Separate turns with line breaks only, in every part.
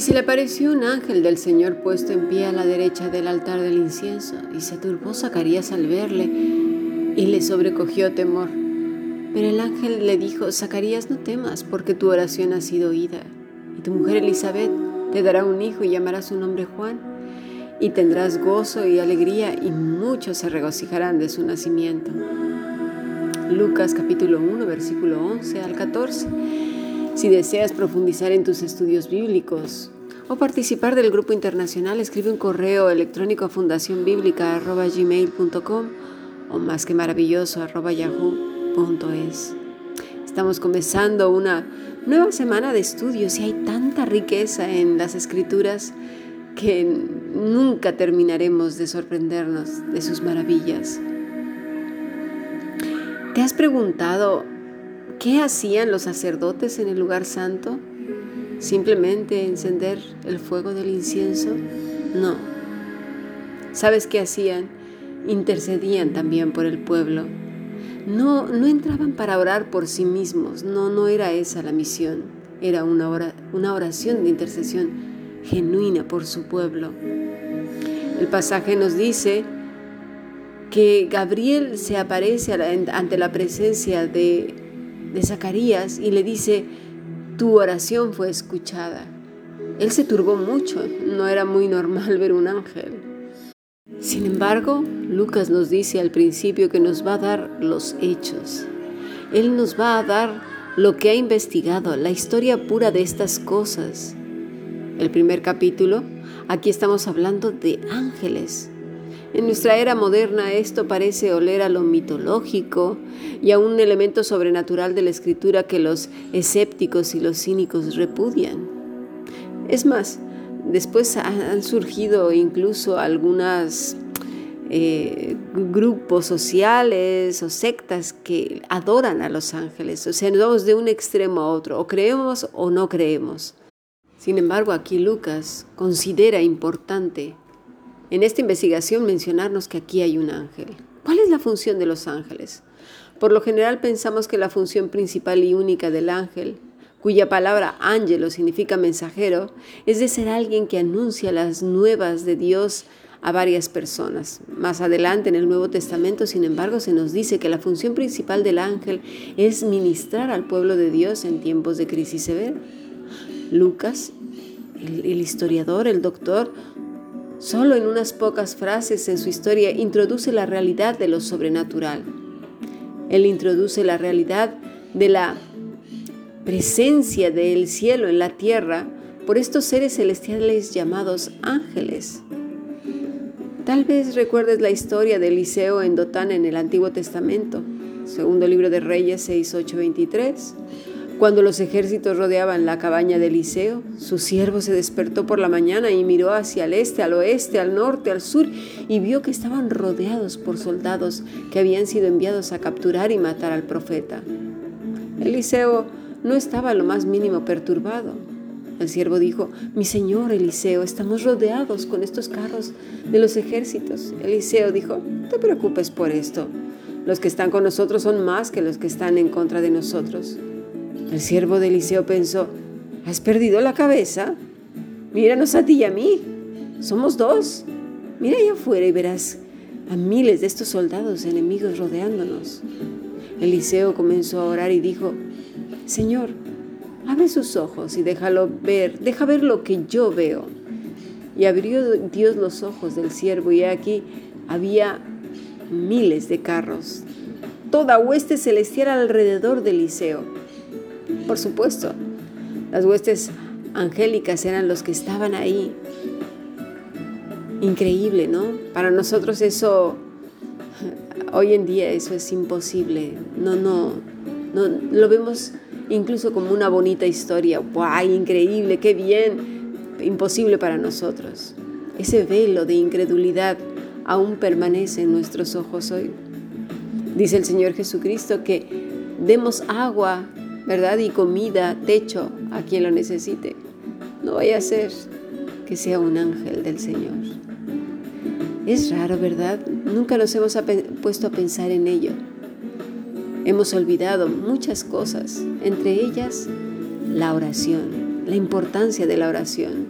Y se le apareció un ángel del Señor puesto en pie a la derecha del altar del incienso, y se turbó Zacarías al verle, y le sobrecogió temor. Pero el ángel le dijo, Zacarías, no temas, porque tu oración ha sido oída, y tu mujer Elizabeth te dará un hijo y llamará su nombre Juan, y tendrás gozo y alegría, y muchos se regocijarán de su nacimiento. Lucas capítulo 1, versículo 11 al 14. Si deseas profundizar en tus estudios bíblicos o participar del grupo internacional, escribe un correo electrónico a fundacionbiblica.gmail.com o más que maravilloso yahoo.es. Estamos comenzando una nueva semana de estudios y hay tanta riqueza en las escrituras que nunca terminaremos de sorprendernos de sus maravillas. ¿Te has preguntado ¿Qué hacían los sacerdotes en el lugar santo? ¿Simplemente encender el fuego del incienso? No. ¿Sabes qué hacían? Intercedían también por el pueblo. No, no entraban para orar por sí mismos, no, no era esa la misión, era una, una oración de intercesión genuina por su pueblo. El pasaje nos dice que Gabriel se aparece ante la presencia de de Zacarías y le dice, tu oración fue escuchada. Él se turbó mucho, no era muy normal ver un ángel. Sin embargo, Lucas nos dice al principio que nos va a dar los hechos. Él nos va a dar lo que ha investigado, la historia pura de estas cosas. El primer capítulo, aquí estamos hablando de ángeles, en nuestra era moderna esto parece oler a lo mitológico y a un elemento sobrenatural de la escritura que los escépticos y los cínicos repudian. Es más, después han surgido incluso algunos eh, grupos sociales o sectas que adoran a los ángeles. O sea, nos vamos de un extremo a otro, o creemos o no creemos. Sin embargo, aquí Lucas considera importante en esta investigación mencionarnos que aquí hay un ángel. ¿Cuál es la función de los ángeles? Por lo general pensamos que la función principal y única del ángel, cuya palabra ángelo significa mensajero, es de ser alguien que anuncia las nuevas de Dios a varias personas. Más adelante en el Nuevo Testamento, sin embargo, se nos dice que la función principal del ángel es ministrar al pueblo de Dios en tiempos de crisis severa. Lucas, el, el historiador, el doctor, Solo en unas pocas frases en su historia introduce la realidad de lo sobrenatural. Él introduce la realidad de la presencia del cielo en la tierra por estos seres celestiales llamados ángeles. Tal vez recuerdes la historia de Eliseo en Dotán en el Antiguo Testamento, segundo libro de Reyes 6, 8, 23 cuando los ejércitos rodeaban la cabaña de Eliseo, su siervo se despertó por la mañana y miró hacia el este, al oeste, al norte, al sur, y vio que estaban rodeados por soldados que habían sido enviados a capturar y matar al profeta. Eliseo no estaba lo más mínimo perturbado. El siervo dijo, mi señor Eliseo, estamos rodeados con estos carros de los ejércitos. Eliseo dijo, no te preocupes por esto. Los que están con nosotros son más que los que están en contra de nosotros. El siervo de Eliseo pensó, ¿has perdido la cabeza? Míranos a ti y a mí. Somos dos. Mira allá afuera y verás a miles de estos soldados enemigos rodeándonos. Eliseo comenzó a orar y dijo, Señor, abre sus ojos y déjalo ver, deja ver lo que yo veo. Y abrió Dios los ojos del siervo y aquí había miles de carros, toda hueste celestial alrededor de Eliseo. Por supuesto, las huestes angélicas eran los que estaban ahí. Increíble, ¿no? Para nosotros eso, hoy en día eso es imposible. No, no, no, lo vemos incluso como una bonita historia. ¡Guau! Increíble, qué bien. Imposible para nosotros. Ese velo de incredulidad aún permanece en nuestros ojos hoy. Dice el Señor Jesucristo que demos agua ¿verdad? Y comida, techo a quien lo necesite. No vaya a ser que sea un ángel del Señor. Es raro, ¿verdad? Nunca nos hemos puesto a pensar en ello. Hemos olvidado muchas cosas, entre ellas la oración, la importancia de la oración.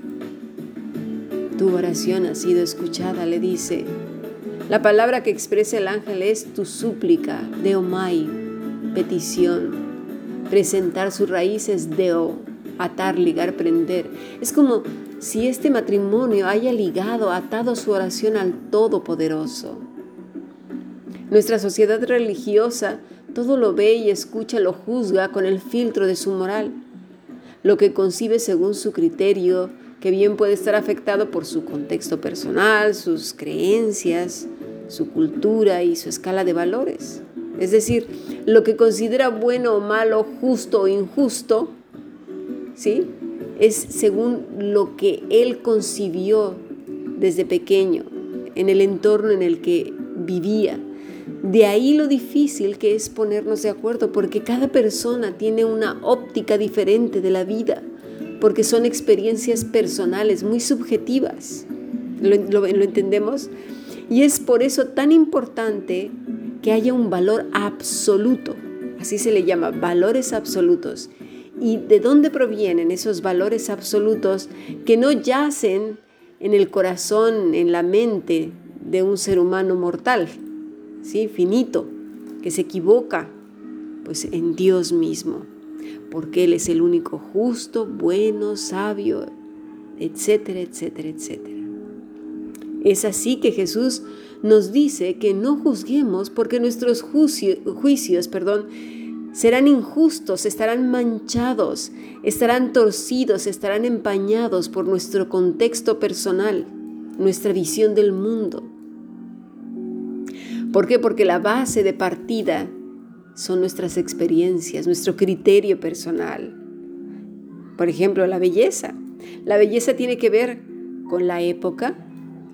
Tu oración ha sido escuchada, le dice. La palabra que expresa el ángel es tu súplica, deomai, petición. Presentar sus raíces, deo, atar, ligar, prender. Es como si este matrimonio haya ligado, atado su oración al Todopoderoso. Nuestra sociedad religiosa todo lo ve y escucha, lo juzga con el filtro de su moral, lo que concibe según su criterio, que bien puede estar afectado por su contexto personal, sus creencias, su cultura y su escala de valores. Es decir, lo que considera bueno o malo, justo o injusto, ¿sí? Es según lo que él concibió desde pequeño, en el entorno en el que vivía. De ahí lo difícil que es ponernos de acuerdo, porque cada persona tiene una óptica diferente de la vida, porque son experiencias personales muy subjetivas. ¿Lo, lo entendemos? Y es por eso tan importante que haya un valor absoluto, así se le llama, valores absolutos. ¿Y de dónde provienen esos valores absolutos que no yacen en el corazón, en la mente de un ser humano mortal, ¿sí? finito, que se equivoca? Pues en Dios mismo, porque Él es el único justo, bueno, sabio, etcétera, etcétera, etcétera. Es así que Jesús nos dice que no juzguemos porque nuestros juicios perdón, serán injustos, estarán manchados, estarán torcidos, estarán empañados por nuestro contexto personal, nuestra visión del mundo. ¿Por qué? Porque la base de partida son nuestras experiencias, nuestro criterio personal. Por ejemplo, la belleza. La belleza tiene que ver con la época,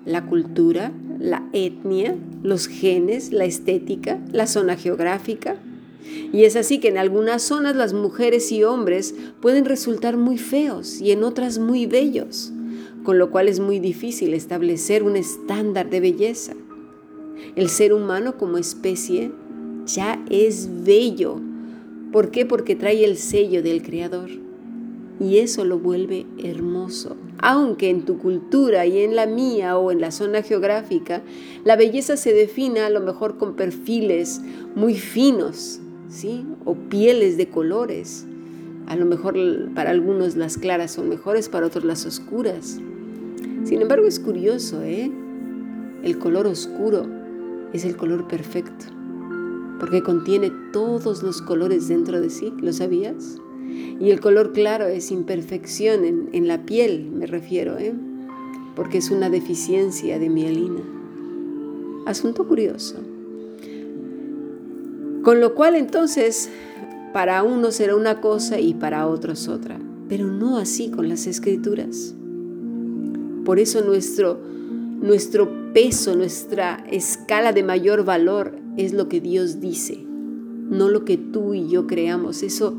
la cultura, la etnia, los genes, la estética, la zona geográfica. Y es así que en algunas zonas las mujeres y hombres pueden resultar muy feos y en otras muy bellos, con lo cual es muy difícil establecer un estándar de belleza. El ser humano como especie ya es bello. ¿Por qué? Porque trae el sello del Creador y eso lo vuelve hermoso. Aunque en tu cultura y en la mía o en la zona geográfica, la belleza se define a lo mejor con perfiles muy finos, ¿sí? O pieles de colores. A lo mejor para algunos las claras son mejores, para otros las oscuras. Sin embargo, es curioso, ¿eh? El color oscuro es el color perfecto, porque contiene todos los colores dentro de sí. ¿Lo sabías? Y el color claro es imperfección en, la piel, me refiero, ¿eh? porque es una deficiencia de mielina. Asunto curioso. Con lo cual entonces, para uno será una cosa y para otros otra, pero no así con las escrituras. Por eso nuestro, nuestro peso, nuestra escala de mayor valor es lo que Dios dice, no lo que tú y yo creamos. Eso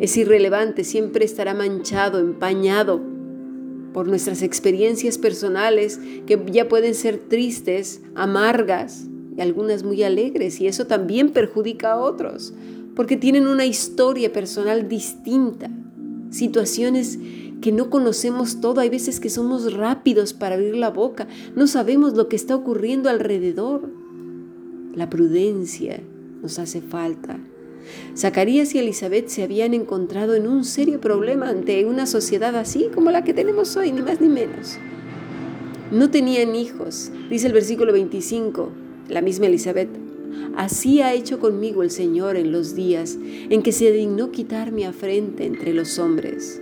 es irrelevante, siempre estará manchado, empañado por nuestras experiencias personales que ya pueden ser tristes, amargas y algunas muy alegres y eso también perjudica a otros porque tienen una historia personal distinta, situaciones que no conocemos todo, hay veces que somos rápidos para abrir la boca, no sabemos lo que está ocurriendo alrededor. La prudencia nos hace falta. Zacarías y Elizabeth se habían encontrado en un serio problema ante una sociedad así como la que tenemos hoy, ni más ni menos. No tenían hijos, dice el versículo 25, la misma Elizabeth. Así ha hecho conmigo el Señor en los días en que se dignó quitar mi afrente entre los hombres.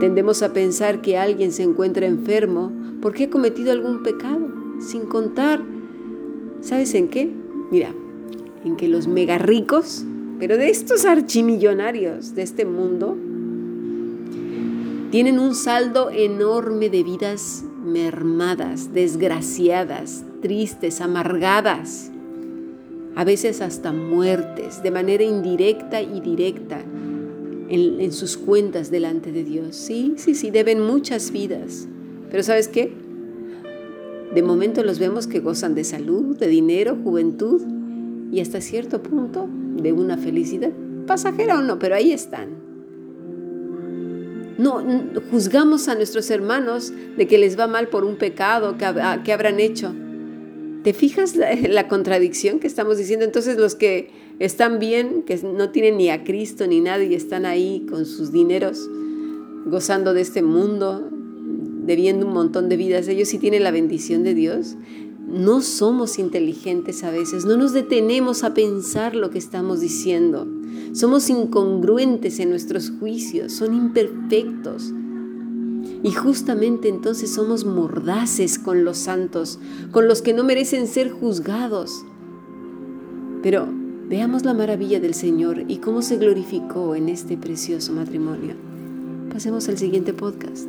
Tendemos a pensar que alguien se encuentra enfermo porque ha cometido algún pecado, sin contar, ¿sabes en qué? Mira, en que los mega ricos, pero de estos archimillonarios de este mundo, tienen un saldo enorme de vidas mermadas, desgraciadas, tristes, amargadas, a veces hasta muertes, de manera indirecta y directa en, en, sus cuentas delante de Dios. Sí, sí, sí, deben muchas vidas. Pero ¿sabes qué? De momento los vemos que gozan de salud, de dinero, juventud, y hasta cierto punto de una felicidad, pasajera o no, pero ahí están. No, juzgamos a nuestros hermanos de que les va mal por un pecado que, que habrán hecho. ¿Te fijas la, la, contradicción que estamos diciendo? Entonces los que están bien, que no tienen ni a Cristo ni nadie, están ahí con sus dineros, gozando de este mundo, debiendo un montón de vidas, ellos sí tienen la bendición de Dios. No somos inteligentes a veces, no nos detenemos a pensar lo que estamos diciendo. Somos incongruentes en nuestros juicios, son imperfectos. Y justamente entonces somos mordaces con los santos, con los que no merecen ser juzgados. Pero veamos la maravilla del Señor y cómo se glorificó en este precioso matrimonio. Pasemos al siguiente podcast.